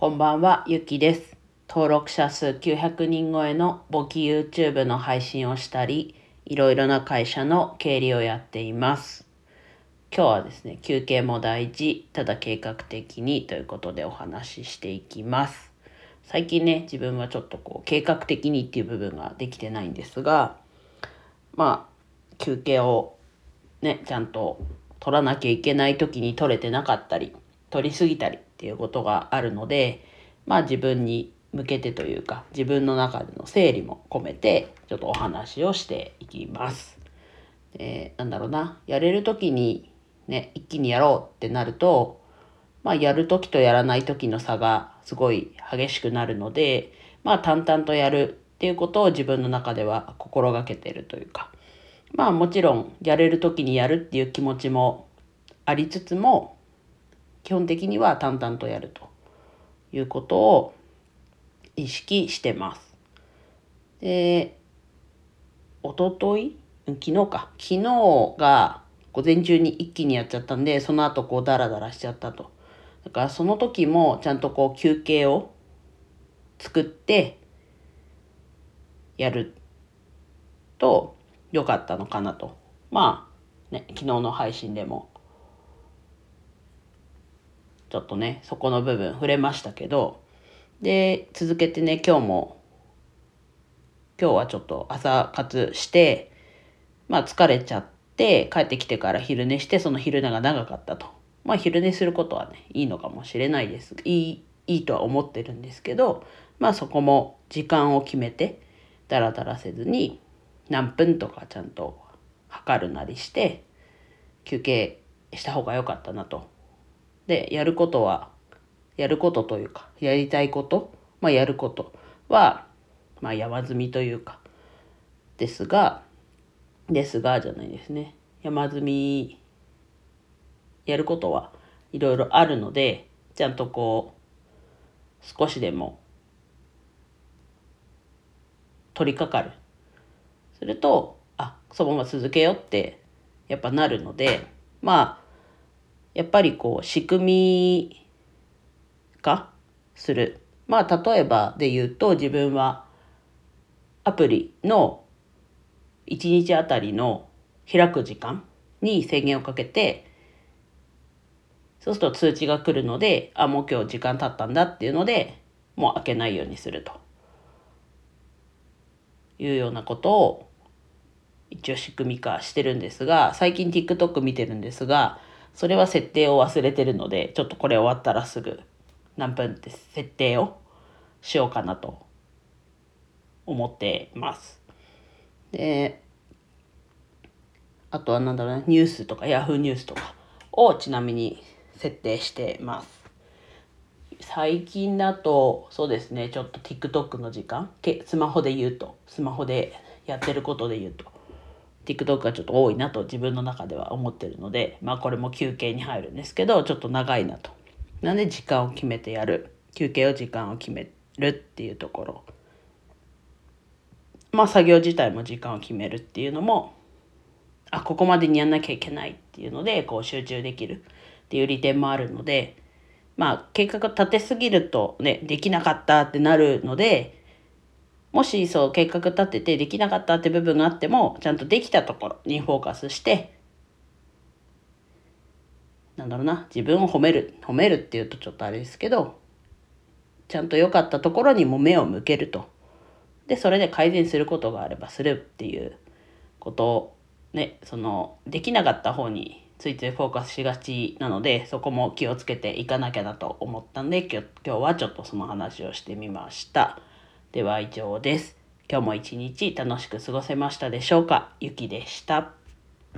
こんばんは、ゆきです。登録者数900人超えの簿記 YouTube の配信をしたり、いろいろな会社の経理をやっています。今日はですね、休憩も大事、ただ計画的にということでお話ししていきます。最近ね、自分はちょっとこう計画的にっていう部分ができてないんですが、まあ、休憩をね、ちゃんと取らなきゃいけない時に取れてなかったり、取りすぎたりっていうことがあるので、まあ自分に向けてというか、自分の中での整理も込めて、ちょっとお話をしていきます。でなんだろうな、やれる時にね、一気にやろうってなると、まあやる時とやらない時の差がすごい激しくなるので、まあ淡々とやるっていうことを自分の中では心がけてるというか、まあもちろんやれる時にやるっていう気持ちもありつつも基本的には淡々とやるということを意識してます。で、おととい？昨日か。昨日が午前中に一気にやっちゃったんで、その後こうダラダラしちゃったと。だからその時もちゃんとこう休憩を作ってやると良かったのかなと。まあ、ね、昨日の配信でも、ちょっとね、そこの部分触れましたけど、で、続けてね、今日も、今日はちょっと朝活して、まあ疲れちゃって、帰ってきてから昼寝して、その昼寝が長かったと。まあ昼寝することはね、いいのかもしれないです。いい、いいとは思ってるんですけど、まあそこも時間を決めて、ダラダラせずに、何分とかちゃんと測るなりして休憩した方が良かったなと。でやることはやることというかやりたいことまあやることはまあ山積みというかですがですがじゃないですね。山積みやることはいろいろあるのでちゃんとこう少しでも取り掛かる。するとあそのまま続けようってやっぱなるのでまあやっぱりこう仕組み化する。まあ例えばで言うと自分はアプリの1日あたりの開く時間に制限をかけてそうすると通知が来るのであもう今日時間経ったんだっていうのでもう開けないようにすると。いうようなことを一応仕組み化してるんですが、最近 TikTok 見てるんですが、それは設定を忘れてるので、ちょっとこれ終わったらすぐ何分って設定をしようかなと思ってます。で、あとはなんだろうね、ニュースとか Yahoo ニュースとかをちなみに設定してます。最近だとそうですねちょっと TikTok の時間？けスマホで言うとスマホでやってることで言うと TikTok がちょっと多いなと自分の中では思ってるのでまあこれも休憩に入るんですけどちょっと長いなと。なんで時間を決めてやる？休憩を時間を決めるっていうところ。まあ作業自体も時間を決めるっていうのもあここまでにやんなきゃいけないっていうのでこう集中できるっていう利点もあるのでまあ計画立てすぎるとねできなかったってなるのでもしそう計画立ててできなかったって部分があってもちゃんとできたところにフォーカスしてなんだろうな自分を褒める褒めるっていうとちょっとあれですけどちゃんと良かったところにも目を向けると。でそれで改善することがあればするっていうこと。をねそのできなかった方についついフォーカスしがちなのでそこも気をつけていかなきゃなと思ったんで今日はちょっとその話をしてみました。では以上です。今日も一日楽しく過ごせましたでしょうか？ゆきでした。